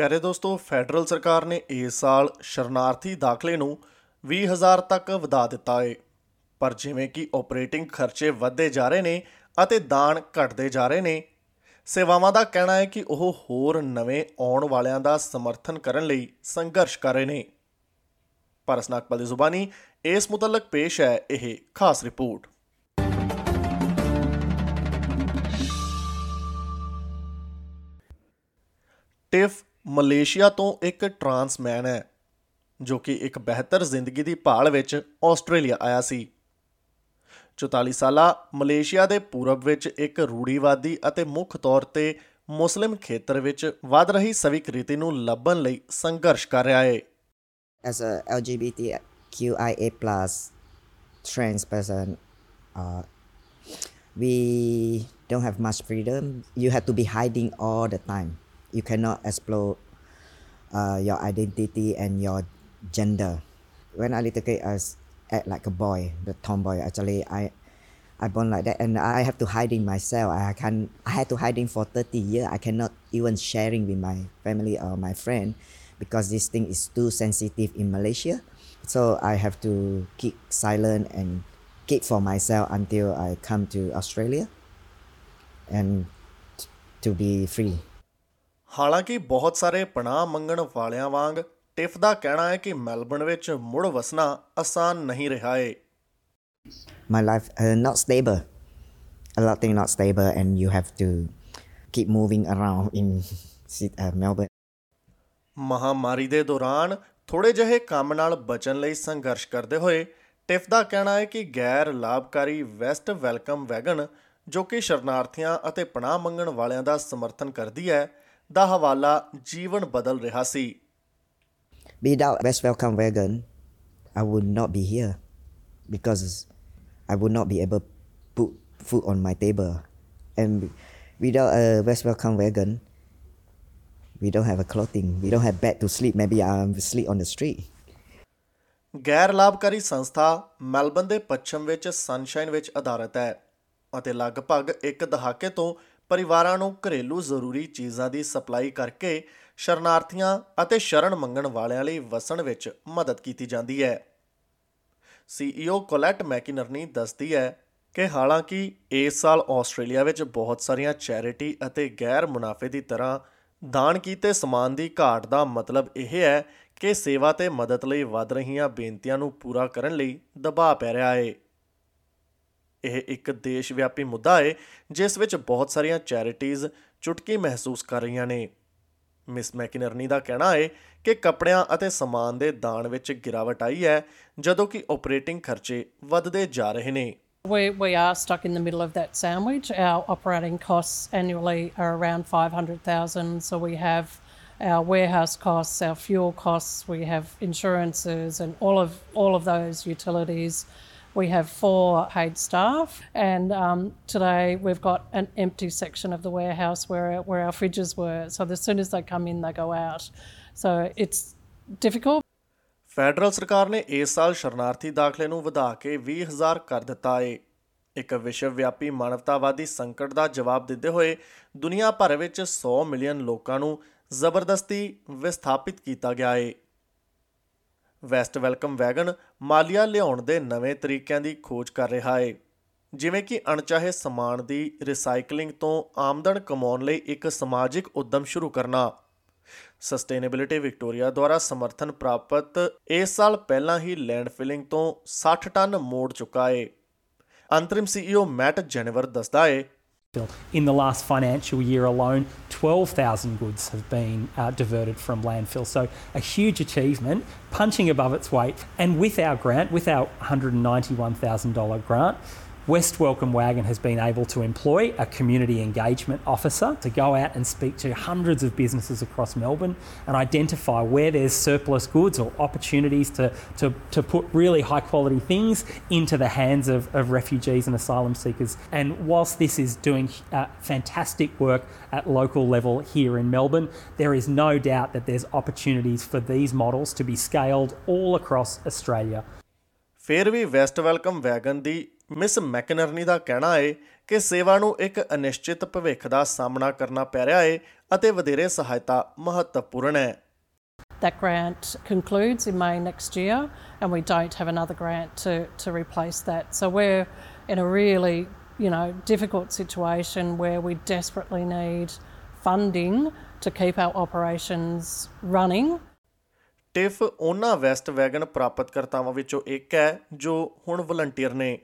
ਪਿਆਰੇ ਦੋਸਤੋ ਫੈਡਰਲ ਸਰਕਾਰ ਨੇ ਇਸ ਸਾਲ ਸ਼ਰਨਾਰਥੀ ਦਾਖਲੇ ਨੂੰ 20000 ਤੱਕ ਵਧਾ ਦਿੱਤਾ ਹੈ ਪਰ ਜਿਵੇਂ ਕਿ ਆਪਰੇਟਿੰਗ ਖਰਚੇ ਵਧਦੇ ਜਾ ਰਹੇ ਨੇ ਅਤੇ ਦਾਨ ਘਟਦੇ ਜਾ ਰਹੇ ਨੇ ਸੇਵਾਵਾਂ ਦਾ ਕਹਿਣਾ ਹੈ ਕਿ ਉਹ ਹੋਰ ਨਵੇਂ ਆਉਣ ਵਾਲਿਆਂ ਦਾ ਸਮਰਥਨ ਕਰਨ ਲਈ ਸੰਘਰਸ਼ ਕਰ ਰਹੇ ਨੇ ਪਰ ਨਾਕਪਲ ਦੀ ਜ਼ੁਬਾਨੀ ਇਸ ਮੁਤਲਕ ਪੇਸ਼ ਹੈ ਇਹ ਖਾਸ ਰਿਪੋਰਟ ਟਿਫ ਮਲੇਸ਼ੀਆ ਤੋਂ ਇੱਕ ਟਰਾਂਸਮੈਨ ਹੈ ਜੋ ਕਿ ਇੱਕ ਬਿਹਤਰ ਜ਼ਿੰਦਗੀ ਦੀ ਭਾਲ ਵਿੱਚ ਆਸਟ੍ਰੇਲੀਆ ਆਇਆ ਸੀ 44 ਸਾਲਾ ਮਲੇਸ਼ੀਆ ਦੇ ਪੂਰਬ ਵਿੱਚ ਇੱਕ ਰੂੜੀਵਾਦੀ ਅਤੇ ਮੁੱਖ ਤੌਰ ਤੇ ਮੁਸਲਿਮ ਖੇਤਰ ਵਿੱਚ ਵੱਧ ਰਹੀ ਸਵੀਕ੍ਰਿਤੀ ਨੂੰ ਲੱਭਣ ਲਈ ਸੰਘਰਸ਼ ਕਰ ਰਿਹਾ ਹੈ as a plus trans person ah we don't have much freedom you have to be hiding all the time you cannot explore uh, your identity and your gender. When I little kid, I act like a boy, the tomboy. Actually, I I born like that, and I have to hiding myself. I can I had to hide in for thirty years. I cannot even sharing with my family or my friend because this thing is too sensitive in Malaysia. So I have to keep silent and keep for myself until I come to Australia and to be free. ਹਾਲਾਂਕਿ ਬਹੁਤ ਸਾਰੇ ਪਨਾਹ ਮੰਗਣ ਵਾਲਿਆਂ ਵਾਂਗ Tiff ਦਾ ਕਹਿਣਾ ਹੈ ਕਿ ਮੈਲਬਨ ਵਿੱਚ ਮੁੜ ਵਸਣਾ ਆਸਾਨ ਨਹੀਂ ਰਿਹਾ ਹੈ my life not stable a lot thing not stable and you have to keep moving around in Melbourne ਮਹਾਮਾਰੀ ਦੇ ਦੌਰਾਨ ਥੋੜੇ ਜਿਹੇ ਕੰਮ ਨਾਲ ਬਚਣ ਲਈ ਸੰਘਰਸ਼ ਕਰਦੇ ਹੋਏ ਟਿਫ ਦਾ ਕਹਿਣਾ ਹੈ ਕਿ ਗੈਰ ਲਾਭਕਾਰੀ ਵੈਸਟ ਵੈਲਕਮ ਵੈਗਨ ਜੋ ਕਿ ਸ਼ਰਨਾਰਥੀਆਂ ਅਤੇ ਪਨਾਹ ਮੰਗਣ ਵਾਲਿਆਂ ਦਾ ਸਮਰਥਨ ਕਰਦੀ ਹੈ ਦਾ ਹਵਾਲਾ ਜੀਵਨ ਬਦਲ ਰਿਹਾ ਸੀ without West Welcome Wagon I would not be here because I would not be able put food on my table and ਵੀਡਾ a West Welcome Wagon we don't have a clothing we don't have bed to sleep maybe I am sleep on the street ਗੈਰ ਲਾਭਕਾਰੀ ਸੰਸਥਾ Melbourne ਦੇ ਪੱਛਮ ਵਿੱਚ sunshine ਵਿੱਚ ਅਧਾਰਿਤ ਹੈ ਅਤੇ ਲਗਭਗ ਇੱਕ ਦਹਾਕੇ ਤੋਂ ਪਰਿਵਾਰਾਂ ਨੂੰ ਘਰੇਲੂ ਜ਼ਰੂਰੀ ਚੀਜ਼ਾਂ ਦੀ ਸਪਲਾਈ ਕਰਕੇ ਸ਼ਰਨਾਰਥੀਆਂ ਅਤੇ ਸ਼ਰਨ ਮੰਗਣ ਵਾਲਿਆਂ ਲਈ ਵਸਣ ਵਿੱਚ ਮਦਦ ਕੀਤੀ ਜਾਂਦੀ ਹੈ ਸੀਈਓ ਕੋਲੈਟ ਮੈਕਿਨਰਨੀ ਦੱਸਦੀ ਹੈ ਕਿ ਹਾਲਾਂਕਿ ਇਸ ਸਾਲ ਆਸਟ੍ਰੇਲੀਆ ਵਿੱਚ ਬਹੁਤ ਸਾਰੀਆਂ ਚੈਰਿਟੀ ਅਤੇ ਗੈਰ ਮੁਨਾਫੇ ਦੀ ਤਰ੍ਹਾਂ ਦਾਨ ਕੀਤੇ ਸਮਾਨ ਦੀ ਘਾਟ ਦਾ ਮਤਲਬ ਇਹ ਹੈ ਕਿ ਸੇਵਾ ਤੇ ਮਦਦ ਲਈ ਵੱਧ ਰਹੀਆਂ ਬੇਨਤੀਆਂ ਨੂੰ ਪੂਰਾ ਕਰਨ ਲਈ ਦਬਾਅ ਪੈ ਰਿਹਾ ਹੈ ਇਹ ਇੱਕ ਦੇਸ਼ ਵਿਆਪੀ ਮੁੱਦਾ ਹੈ ਜਿਸ ਵਿੱਚ ਬਹੁਤ ਸਾਰੀਆਂ ਚੈਰਿਟੀਜ਼ ਚੁਟਕੀ ਮਹਿਸੂਸ ਕਰ ਰਹੀਆਂ ਨੇ ਮਿਸ ਮੈਕਿਨਰਨੀ ਦਾ ਕਹਿਣਾ ਹੈ ਕਿ ਕੱਪੜਿਆਂ ਅਤੇ ਸਮਾਨ ਦੇ ਦਾਨ ਵਿੱਚ ਗਿਰਾਵਟ ਆਈ ਹੈ ਜਦੋਂ ਕਿ ਆਪਰੇਟਿੰਗ ਖਰਚੇ ਵੱਧਦੇ ਜਾ ਰਹੇ ਨੇ We, we are stuck in the middle of that sandwich. Our operating costs annually are around 500,000. So we have our warehouse costs, our fuel costs, we have insurances and all of all of those utilities. We have four paid staff, and um, today we've got an empty section of the warehouse where our, where our fridges were. So as soon as they come in, they go out. So it's difficult. Federal ਸਰਕਾਰ ਨੇ ਇਸ ਸਾਲ ਸ਼ਰਨਾਰਥੀ ਦਾਖਲੇ ਨੂੰ ਵਧਾ ਕੇ 20000 ਕਰ ਦਿੱਤਾ ਏ ਇੱਕ ਵਿਸ਼ਵ ਵਿਆਪੀ ਮਾਨਵਤਾਵਾਦੀ ਸੰਕਟ ਦਾ ਜਵਾਬ ਦਿੰਦੇ ਹੋਏ ਦੁਨੀਆ ਭਰ ਵਿੱਚ 100 ਮਿਲੀਅਨ ਲੋਕਾਂ ਨੂੰ ਜ਼ਬਰਦਸਤੀ ਵਿਸਥਾਪਿਤ ਕੀਤਾ ਗਿਆ ਏ ਵੈਸਟ ਵੈਲਕਮ ਵੈਗਨ ਮਾਲੀਆ ਲਿਆਉਣ ਦੇ ਨਵੇਂ ਤਰੀਕਿਆਂ ਦੀ ਖੋਜ ਕਰ ਰਿਹਾ ਹੈ ਜਿਵੇਂ ਕਿ ਅਣਚਾਹੇ ਸਮਾਨ ਦੀ ਰੀਸਾਈਕਲਿੰਗ ਤੋਂ ਆਮਦਨ ਕਮਾਉਣ ਲਈ ਇੱਕ ਸਮਾਜਿਕ ਉਦਮ ਸ਼ੁਰੂ ਕਰਨਾ ਸਸਟੇਨੇਬਿਲਟੀ ਵਿਕਟੋਰੀਆ ਦੁਆਰਾ ਸਮਰਥਨ ਪ੍ਰਾਪਤ ਇਸ ਸਾਲ ਪਹਿਲਾਂ ਹੀ ਲੈਂਡਫਿਲਿੰਗ ਤੋਂ 60 ਟਨ ਮੋੜ ਚੁੱਕਾ ਹੈ ਅੰਤਰਿਮ ਸੀਈਓ ਮੈਟ ਜੈਨਵਰ ਦੱਸਦਾ ਹੈ In the last financial year alone, 12,000 goods have been uh, diverted from landfill. So, a huge achievement, punching above its weight. And with our grant, with our $191,000 grant, West Welcome Wagon has been able to employ a community engagement officer to go out and speak to hundreds of businesses across Melbourne and identify where there's surplus goods or opportunities to, to, to put really high quality things into the hands of, of refugees and asylum seekers. And whilst this is doing uh, fantastic work at local level here in Melbourne, there is no doubt that there's opportunities for these models to be scaled all across Australia. Fairway West Welcome Wagon, the miss McInerney ਦਾ ਕਹਿਣਾ ਹੈ ਕਿ ਸੇਵਾ ਨੂੰ ਇੱਕ ਅਨਿਸ਼ਚਿਤ ਭਵਿੱਖ ਦਾ ਸਾਹਮਣਾ ਕਰਨਾ ਪੈ ਰਿਹਾ ਹੈ ਅਤੇ ਵਧੇਰੇ ਸਹਾਇਤਾ ਮਹੱਤਵਪੂਰਨ ਹੈ That grant concludes in May next year, and we don't have another grant to, to replace that. So we're in a really, you know, difficult situation where we desperately need funding to keep our operations running. Tiff ਉਹਨਾਂ West wagon ਪ੍ਰਾਪਤਕਰਤਾਵਾਂ ਵਿੱਚੋਂ ਇੱਕ ਹੈ ਜੋ ਹੁਣ volunteer ਨੇ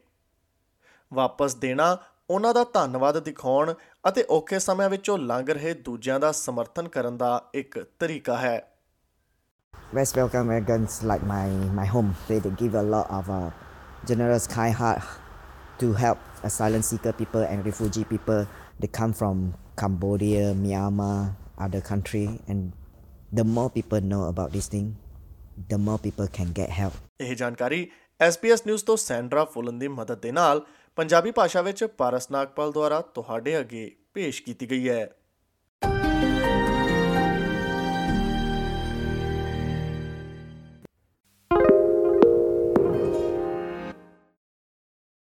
ਵਾਪਸ ਦੇਣਾ ਉਹਨਾਂ ਦਾ ਧੰਨਵਾਦ ਦਿਖਾਉਣ ਅਤੇ ਔਖੇ ਸਮਿਆਂ ਵਿੱਚੋਂ ਲੰਘ ਰਹੇ ਦੂਜਿਆਂ ਦਾ ਸਮਰਥਨ ਕਰਨ ਦਾ ਇੱਕ ਤਰੀਕਾ ਹੈ West Belgian Americans like my my home they, they give a lot of a generous kind heart to help asylum seeker people and refugee people they come from Cambodia, Myanmar, other country and the more people know about this thing the more people can get help ਇਹ ਜਾਣਕਾਰੀ SPS news ਤੋਂ Sandra ਫੁੱਲਨ ਦੀ ਮਦਦ ਦੇ ਨਾਲ ਪੰਜਾਬੀ ਭਾਸ਼ਾ ਵਿੱਚ ਪਾਰਸ ਨਾਗਪਾਲ ਦੁਆਰਾ ਤੁਹਾਡੇ ਅੱਗੇ ਪੇਸ਼ ਕੀਤੀ ਗਈ ਹੈ